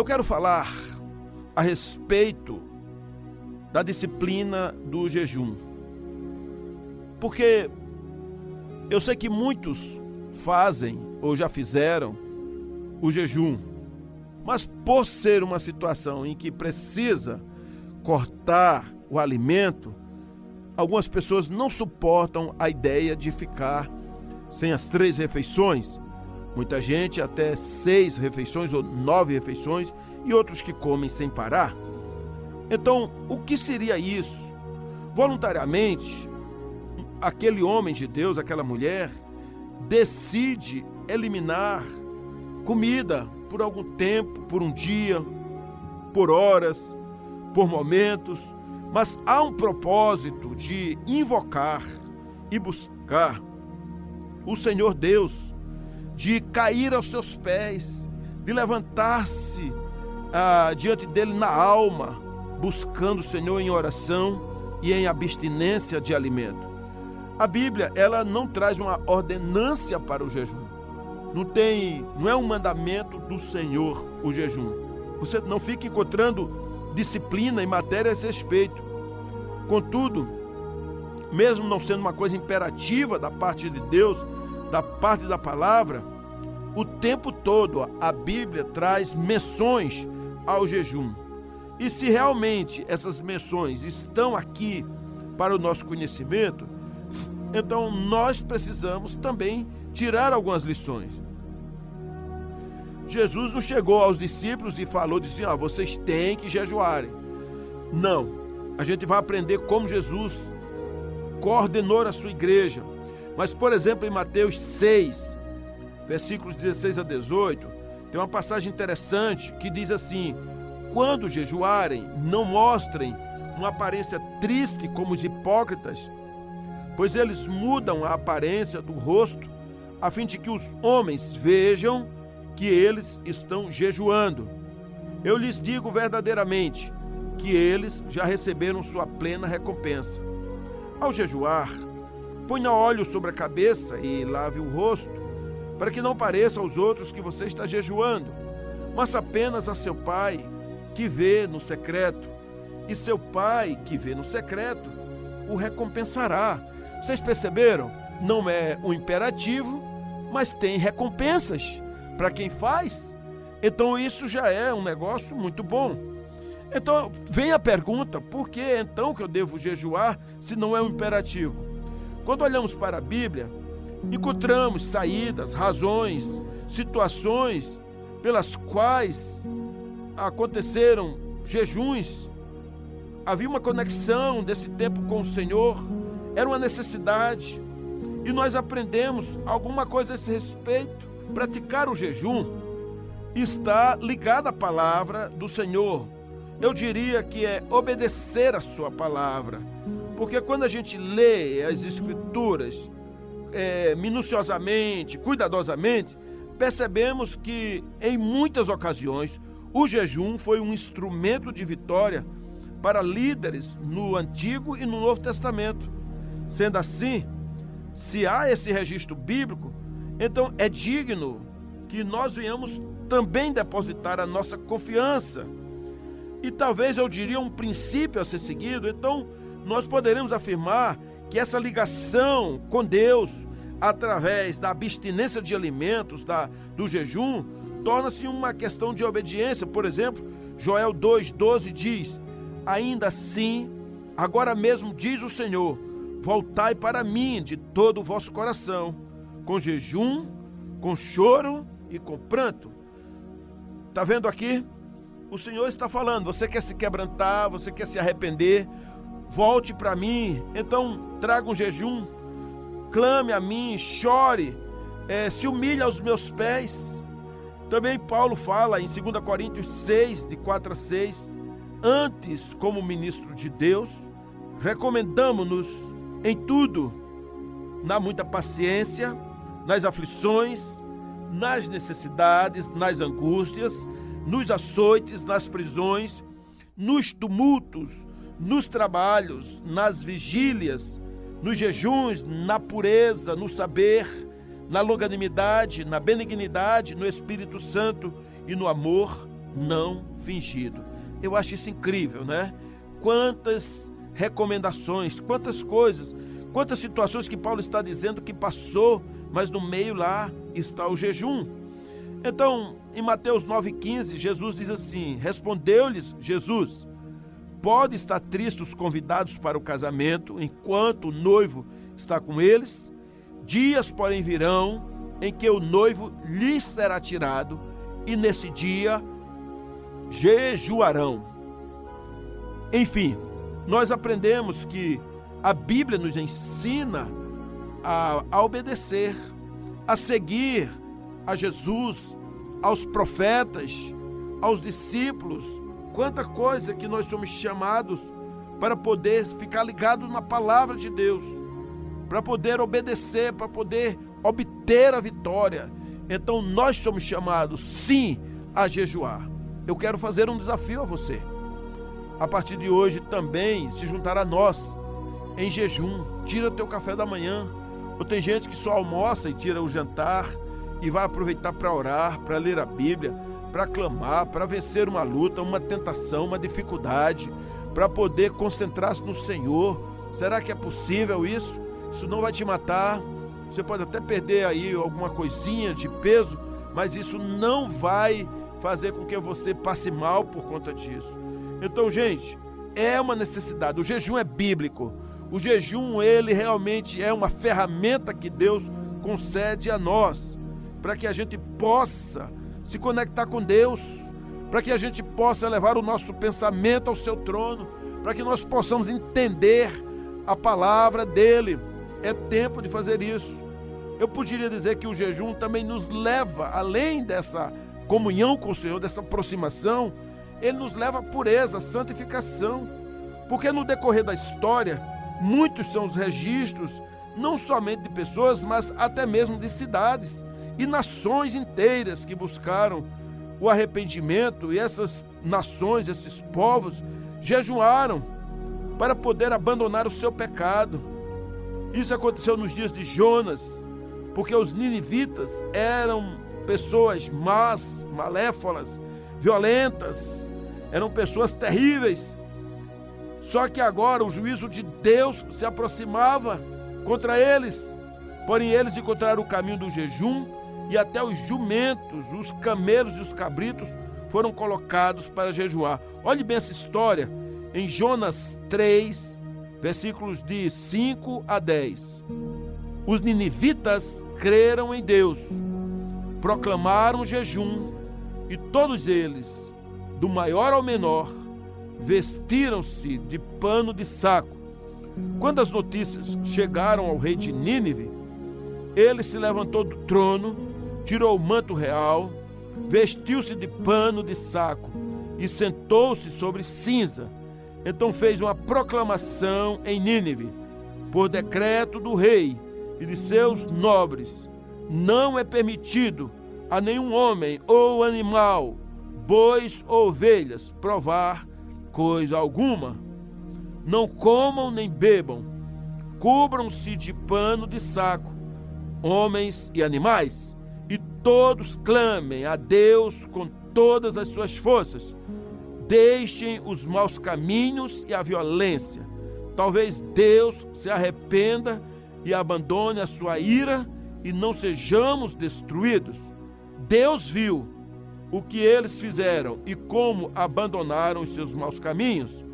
Eu quero falar a respeito da disciplina do jejum. Porque eu sei que muitos fazem ou já fizeram o jejum, mas por ser uma situação em que precisa cortar o alimento, algumas pessoas não suportam a ideia de ficar sem as três refeições. Muita gente até seis refeições ou nove refeições e outros que comem sem parar. Então, o que seria isso? Voluntariamente, aquele homem de Deus, aquela mulher, decide eliminar comida por algum tempo, por um dia, por horas, por momentos, mas há um propósito de invocar e buscar o Senhor Deus, de cair aos seus pés, de levantar-se ah, diante dele na alma, buscando o Senhor em oração e em abstinência de alimento. A Bíblia, ela não traz uma ordenância para o jejum. Não tem, não é um mandamento do Senhor o jejum. Você não fica encontrando disciplina em matéria a esse respeito. Contudo, mesmo não sendo uma coisa imperativa da parte de Deus, da parte da palavra, o tempo todo a Bíblia traz menções ao jejum. E se realmente essas menções estão aqui para o nosso conhecimento, então nós precisamos também tirar algumas lições. Jesus não chegou aos discípulos e falou, disse, ah, vocês têm que jejuarem. Não, a gente vai aprender como Jesus coordenou a sua igreja. Mas, por exemplo, em Mateus 6, versículos 16 a 18, tem uma passagem interessante que diz assim: quando jejuarem, não mostrem uma aparência triste como os hipócritas, pois eles mudam a aparência do rosto, a fim de que os homens vejam que eles estão jejuando. Eu lhes digo verdadeiramente que eles já receberam sua plena recompensa. Ao jejuar, ponha óleo sobre a cabeça e lave o rosto, para que não pareça aos outros que você está jejuando, mas apenas a seu pai que vê no secreto, e seu pai que vê no secreto o recompensará. Vocês perceberam? Não é um imperativo, mas tem recompensas para quem faz. Então isso já é um negócio muito bom. Então vem a pergunta: por que então que eu devo jejuar se não é um imperativo? Quando olhamos para a Bíblia, encontramos saídas, razões, situações pelas quais aconteceram jejuns, havia uma conexão desse tempo com o Senhor, era uma necessidade. E nós aprendemos alguma coisa a esse respeito. Praticar o jejum está ligado à palavra do Senhor. Eu diria que é obedecer a sua palavra. Porque quando a gente lê as Escrituras é, minuciosamente, cuidadosamente, percebemos que em muitas ocasiões o jejum foi um instrumento de vitória para líderes no Antigo e no Novo Testamento. Sendo assim, se há esse registro bíblico, então é digno que nós venhamos também depositar a nossa confiança. E talvez eu diria um princípio a ser seguido, então nós poderemos afirmar que essa ligação com Deus, através da abstinência de alimentos, da, do jejum, torna-se uma questão de obediência. Por exemplo, Joel 2,12 diz: Ainda assim, agora mesmo diz o Senhor: Voltai para mim de todo o vosso coração, com jejum, com choro e com pranto. Está vendo aqui? O Senhor está falando: você quer se quebrantar, você quer se arrepender, volte para mim. Então, traga um jejum, clame a mim, chore, é, se humilhe aos meus pés também Paulo fala em 2 Coríntios 6, de 4 a 6, antes, como ministro de Deus, recomendamos-nos em tudo, na muita paciência, nas aflições, nas necessidades, nas angústias, nos açoites, nas prisões, nos tumultos, nos trabalhos, nas vigílias, nos jejuns, na pureza, no saber, na longanimidade, na benignidade, no Espírito Santo e no amor, não fingido. Eu acho isso incrível, né? Quantas recomendações, quantas coisas, quantas situações que Paulo está dizendo que passou, mas no meio lá está o jejum. Então, em Mateus 9,15, Jesus diz assim: Respondeu-lhes Jesus: Pode estar triste os convidados para o casamento enquanto o noivo está com eles? Dias, porém, virão em que o noivo lhes será tirado, e nesse dia jejuarão. Enfim, nós aprendemos que a Bíblia nos ensina a, a obedecer, a seguir a Jesus, aos profetas, aos discípulos. Quanta coisa que nós somos chamados para poder ficar ligados na palavra de Deus, para poder obedecer, para poder obter a vitória. Então nós somos chamados, sim, a jejuar. Eu quero fazer um desafio a você. A partir de hoje também se juntar a nós em jejum. Tira teu café da manhã. Ou tem gente que só almoça e tira o jantar e vai aproveitar para orar, para ler a Bíblia, para clamar, para vencer uma luta, uma tentação, uma dificuldade, para poder concentrar-se no Senhor. Será que é possível isso? Isso não vai te matar. Você pode até perder aí alguma coisinha de peso, mas isso não vai fazer com que você passe mal por conta disso. Então, gente, é uma necessidade. O jejum é bíblico. O jejum, ele realmente é uma ferramenta que Deus concede a nós para que a gente possa se conectar com Deus, para que a gente possa levar o nosso pensamento ao seu trono, para que nós possamos entender a palavra dele. É tempo de fazer isso. Eu poderia dizer que o jejum também nos leva, além dessa comunhão com o Senhor, dessa aproximação, ele nos leva à pureza, à santificação. Porque no decorrer da história, muitos são os registros, não somente de pessoas, mas até mesmo de cidades e nações inteiras que buscaram o arrependimento, e essas nações, esses povos, jejuaram para poder abandonar o seu pecado. Isso aconteceu nos dias de Jonas, porque os ninivitas eram pessoas más, malévolas, violentas, eram pessoas terríveis. Só que agora o juízo de Deus se aproximava contra eles. Porém, eles encontraram o caminho do jejum e até os jumentos, os camelos e os cabritos foram colocados para jejuar. Olhe bem essa história em Jonas 3, versículos de 5 a 10. Os ninivitas creram em Deus, proclamaram jejum e todos eles, do maior ao menor, vestiram-se de pano de saco. Quando as notícias chegaram ao rei de Nínive, ele se levantou do trono, tirou o manto real, vestiu-se de pano de saco e sentou-se sobre cinza. Então fez uma proclamação em Nínive, por decreto do rei e de seus nobres: não é permitido a nenhum homem ou animal, bois ou ovelhas, provar coisa alguma. Não comam nem bebam, cubram-se de pano de saco, homens e animais, e todos clamem a Deus com todas as suas forças. Deixem os maus caminhos e a violência. Talvez Deus se arrependa e abandone a sua ira e não sejamos destruídos. Deus viu o que eles fizeram e como abandonaram os seus maus caminhos.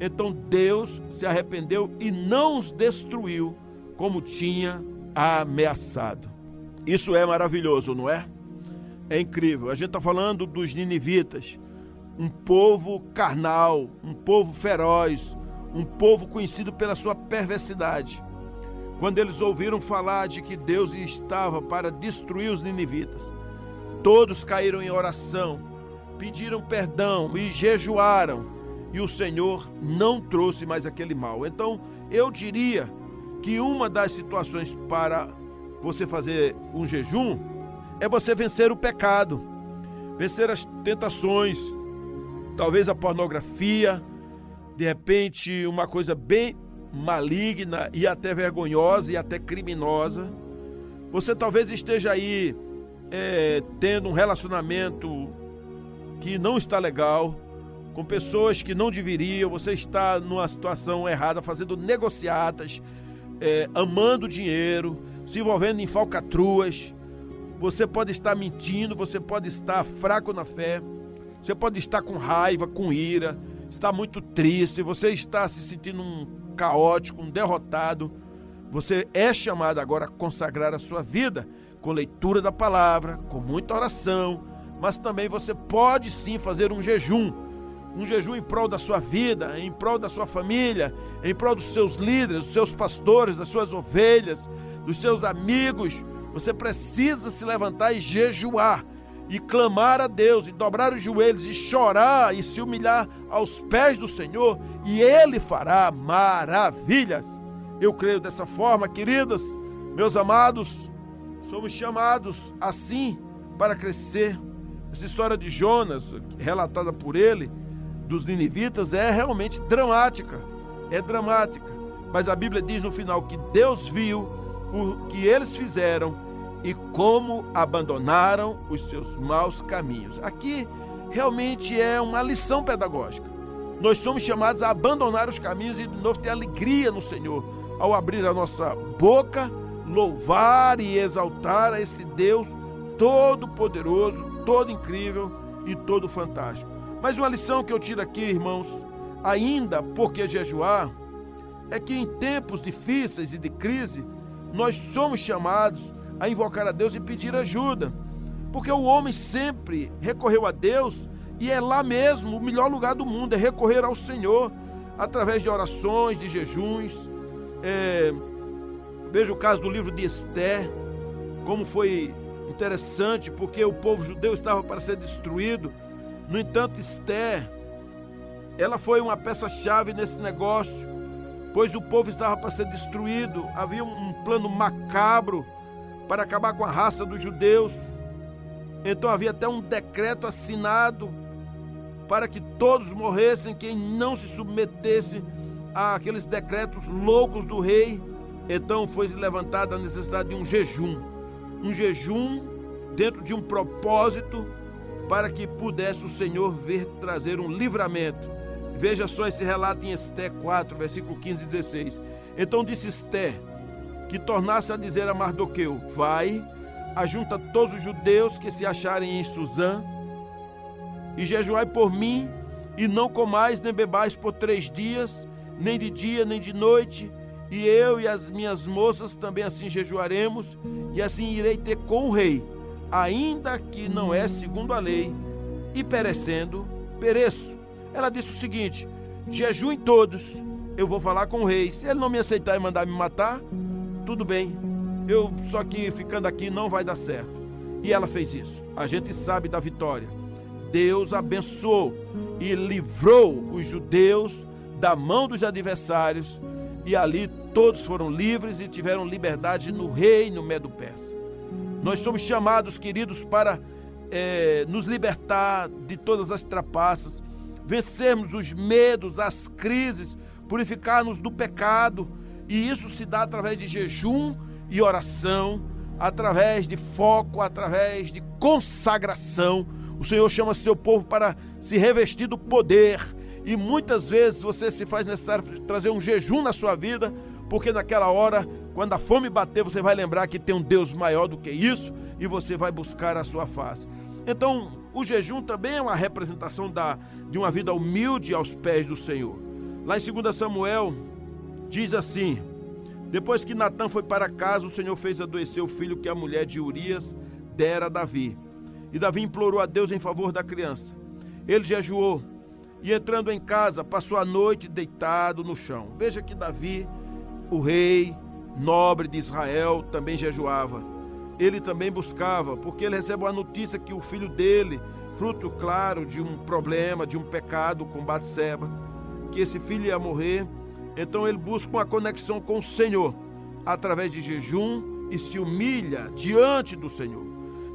Então Deus se arrependeu e não os destruiu como tinha ameaçado. Isso é maravilhoso, não é? É incrível. A gente está falando dos ninivitas, um povo carnal, um povo feroz, um povo conhecido pela sua perversidade quando eles ouviram falar de que Deus estava para destruir os ninivitas. Todos caíram em oração, pediram perdão e jejuaram, e o Senhor não trouxe mais aquele mal. Então, eu diria que uma das situações para você fazer um jejum é você vencer o pecado, vencer as tentações, talvez a pornografia, de repente uma coisa bem maligna e até vergonhosa e até criminosa. Você talvez esteja aí é, tendo um relacionamento que não está legal, com pessoas que não deveriam, você está numa situação errada, fazendo negociatas, é, amando dinheiro, se envolvendo em falcatruas, você pode estar mentindo, você pode estar fraco na fé, você pode estar com raiva, com ira, está muito triste, você está se sentindo um caótico, um derrotado. Você é chamado agora a consagrar a sua vida com leitura da palavra, com muita oração, mas também você pode sim fazer um jejum. Um jejum em prol da sua vida, em prol da sua família, em prol dos seus líderes, dos seus pastores, das suas ovelhas, dos seus amigos. Você precisa se levantar e jejuar e clamar a Deus, e dobrar os joelhos, e chorar e se humilhar aos pés do Senhor, e Ele fará maravilhas. Eu creio dessa forma, queridas, meus amados, somos chamados assim para crescer. Essa história de Jonas, relatada por ele, dos ninivitas, é realmente dramática. É dramática. Mas a Bíblia diz no final que Deus viu o que eles fizeram e como abandonaram os seus maus caminhos. Aqui realmente é uma lição pedagógica. Nós somos chamados a abandonar os caminhos e de novo ter alegria no Senhor ao abrir a nossa boca, louvar e exaltar a esse Deus todo poderoso, todo incrível e todo fantástico. Mas uma lição que eu tiro aqui, irmãos, ainda porque jejuar, é que em tempos difíceis e de crise, nós somos chamados a invocar a Deus e pedir ajuda. Porque o homem sempre recorreu a Deus e é lá mesmo o melhor lugar do mundo, é recorrer ao Senhor através de orações, de jejuns. É, veja o caso do livro de Esther, como foi interessante, porque o povo judeu estava para ser destruído. No entanto, Esther, ela foi uma peça-chave nesse negócio, pois o povo estava para ser destruído. Havia um plano macabro para acabar com a raça dos judeus. Então havia até um decreto assinado para que todos morressem quem não se submetesse àqueles decretos loucos do rei. Então foi levantada a necessidade de um jejum. Um jejum dentro de um propósito para que pudesse o Senhor vir trazer um livramento. Veja só esse relato em Esté 4, versículo 15 e 16. Então disse Esté: que tornasse a dizer a Mardoqueu: Vai, ajunta todos os judeus que se acharem em Suzã, e jejuai por mim, e não comais nem bebais por três dias, nem de dia nem de noite, e eu e as minhas moças também assim jejuaremos, e assim irei ter com o rei, ainda que não é segundo a lei, e perecendo, pereço. Ela disse o seguinte: jejuem todos, eu vou falar com o rei. Se ele não me aceitar e mandar me matar, tudo bem, eu só que ficando aqui não vai dar certo. E ela fez isso. A gente sabe da vitória. Deus abençoou e livrou os judeus da mão dos adversários, e ali todos foram livres e tiveram liberdade no reino Medo-Persa. Nós somos chamados, queridos, para é, nos libertar de todas as trapaças, vencermos os medos, as crises, purificar-nos do pecado e isso se dá através de jejum e oração, através de foco, através de consagração. O Senhor chama seu povo para se revestir do poder. E muitas vezes você se faz necessário trazer um jejum na sua vida, porque naquela hora, quando a fome bater, você vai lembrar que tem um Deus maior do que isso e você vai buscar a sua face. Então, o jejum também é uma representação da, de uma vida humilde aos pés do Senhor. Lá em 2 Samuel, Diz assim: Depois que Natã foi para casa, o Senhor fez adoecer o filho que a mulher de Urias dera a Davi. E Davi implorou a Deus em favor da criança. Ele jejuou e, entrando em casa, passou a noite deitado no chão. Veja que Davi, o rei nobre de Israel, também jejuava. Ele também buscava, porque ele recebeu a notícia que o filho dele, fruto claro de um problema, de um pecado com Batseba, que esse filho ia morrer então ele busca uma conexão com o Senhor através de jejum e se humilha diante do Senhor.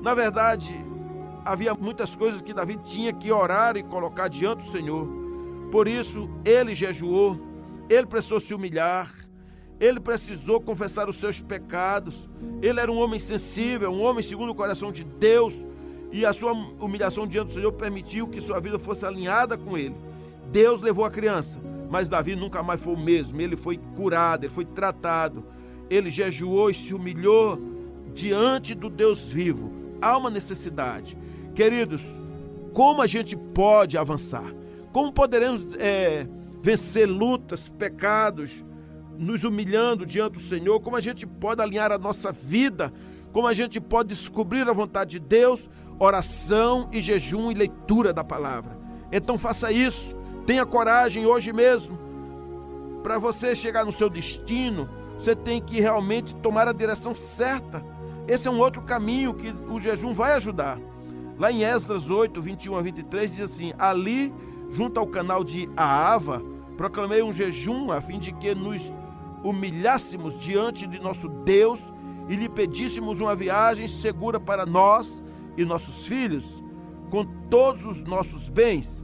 Na verdade, havia muitas coisas que Davi tinha que orar e colocar diante do Senhor. Por isso, ele jejuou, ele precisou se humilhar, ele precisou confessar os seus pecados. Ele era um homem sensível, um homem segundo o coração de Deus. e a sua humilhação diante do Senhor permitiu que sua vida fosse alinhada com ele. Deus levou a criança, mas Davi nunca mais foi o mesmo. Ele foi curado, ele foi tratado, ele jejuou e se humilhou diante do Deus vivo. Há uma necessidade. Queridos, como a gente pode avançar? Como poderemos é, vencer lutas, pecados, nos humilhando diante do Senhor? Como a gente pode alinhar a nossa vida? Como a gente pode descobrir a vontade de Deus? Oração e jejum e leitura da palavra. Então faça isso. Tenha coragem hoje mesmo. Para você chegar no seu destino, você tem que realmente tomar a direção certa. Esse é um outro caminho que o jejum vai ajudar. Lá em Esdras 8, 21 a 23, diz assim: Ali, junto ao canal de Aava, proclamei um jejum a fim de que nos humilhássemos diante de nosso Deus e lhe pedíssemos uma viagem segura para nós e nossos filhos, com todos os nossos bens.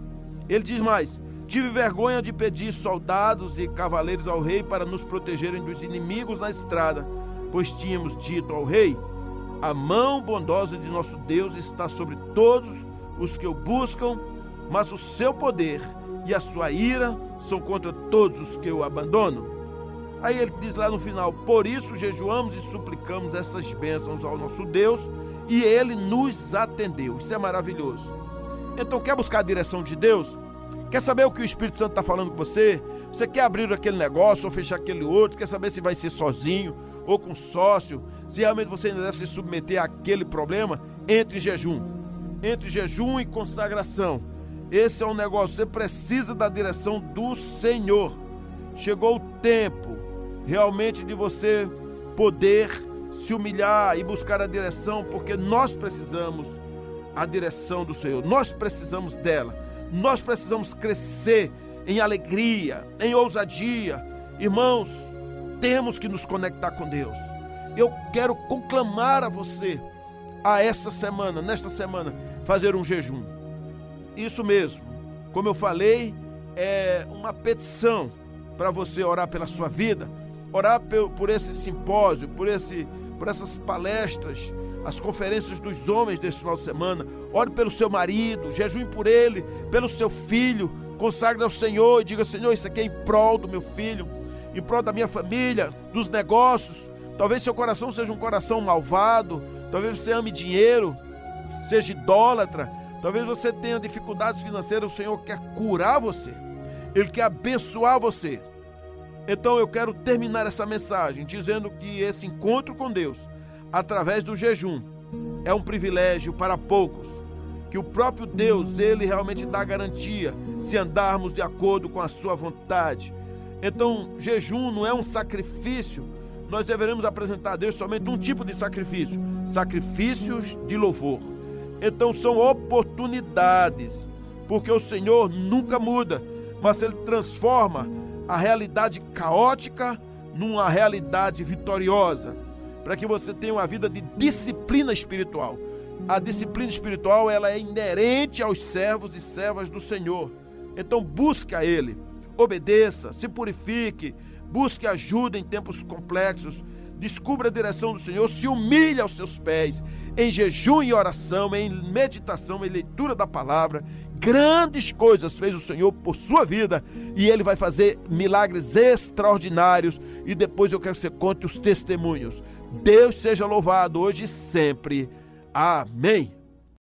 Ele diz mais: Tive vergonha de pedir soldados e cavaleiros ao rei para nos protegerem dos inimigos na estrada, pois tínhamos dito ao rei: A mão bondosa de nosso Deus está sobre todos os que o buscam, mas o seu poder e a sua ira são contra todos os que o abandonam. Aí ele diz lá no final: Por isso jejuamos e suplicamos essas bênçãos ao nosso Deus, e ele nos atendeu. Isso é maravilhoso. Então, quer buscar a direção de Deus? Quer saber o que o Espírito Santo está falando com você? Você quer abrir aquele negócio ou fechar aquele outro? Quer saber se vai ser sozinho ou com sócio? Se realmente você ainda deve se submeter àquele problema? Entre em jejum. Entre jejum e consagração. Esse é um negócio, você precisa da direção do Senhor. Chegou o tempo realmente de você poder se humilhar e buscar a direção, porque nós precisamos a direção do Senhor. Nós precisamos dela. Nós precisamos crescer em alegria, em ousadia. Irmãos, temos que nos conectar com Deus. Eu quero conclamar a você a essa semana, nesta semana, fazer um jejum. Isso mesmo. Como eu falei, é uma petição para você orar pela sua vida, orar por esse simpósio, por esse por essas palestras, as conferências dos homens desse final de semana. Ore pelo seu marido, jejue por ele, pelo seu filho. Consagre ao Senhor e diga: Senhor, isso aqui é em prol do meu filho, em prol da minha família, dos negócios. Talvez seu coração seja um coração malvado, talvez você ame dinheiro, seja idólatra, talvez você tenha dificuldades financeiras. O Senhor quer curar você, Ele quer abençoar você. Então eu quero terminar essa mensagem dizendo que esse encontro com Deus, através do jejum, é um privilégio para poucos. Que o próprio Deus, ele realmente dá garantia se andarmos de acordo com a sua vontade. Então, jejum não é um sacrifício. Nós deveremos apresentar a Deus somente um tipo de sacrifício: sacrifícios de louvor. Então, são oportunidades, porque o Senhor nunca muda, mas ele transforma a realidade caótica numa realidade vitoriosa, para que você tenha uma vida de disciplina espiritual. A disciplina espiritual ela é inerente aos servos e servas do Senhor. Então busque a Ele, obedeça, se purifique, busque ajuda em tempos complexos, descubra a direção do Senhor, se humilhe aos seus pés, em jejum e oração, em meditação, em leitura da palavra, grandes coisas fez o Senhor por sua vida e ele vai fazer milagres extraordinários. E depois eu quero que você conte os testemunhos. Deus seja louvado hoje e sempre. Amém.